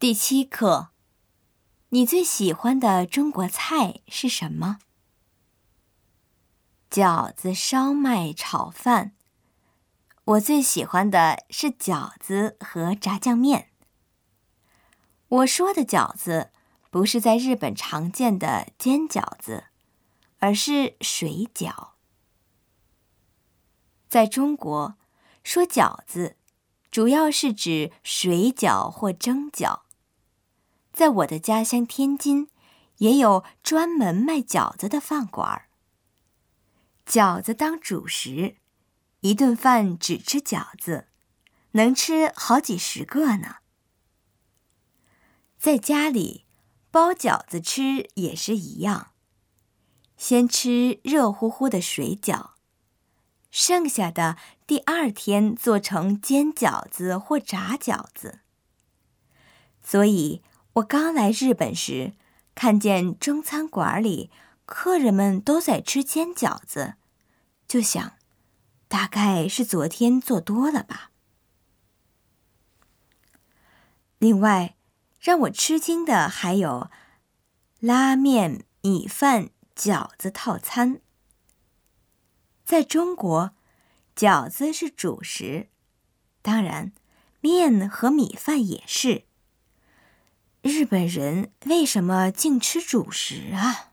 第七课，你最喜欢的中国菜是什么？饺子、烧麦、炒饭。我最喜欢的是饺子和炸酱面。我说的饺子不是在日本常见的煎饺子，而是水饺。在中国，说饺子主要是指水饺或蒸饺。在我的家乡天津，也有专门卖饺子的饭馆儿。饺子当主食，一顿饭只吃饺子，能吃好几十个呢。在家里包饺子吃也是一样，先吃热乎乎的水饺，剩下的第二天做成煎饺子或炸饺子。所以。我刚来日本时，看见中餐馆里客人们都在吃煎饺子，就想，大概是昨天做多了吧。另外，让我吃惊的还有拉面、米饭、饺子套餐。在中国，饺子是主食，当然，面和米饭也是。日本人为什么净吃主食啊？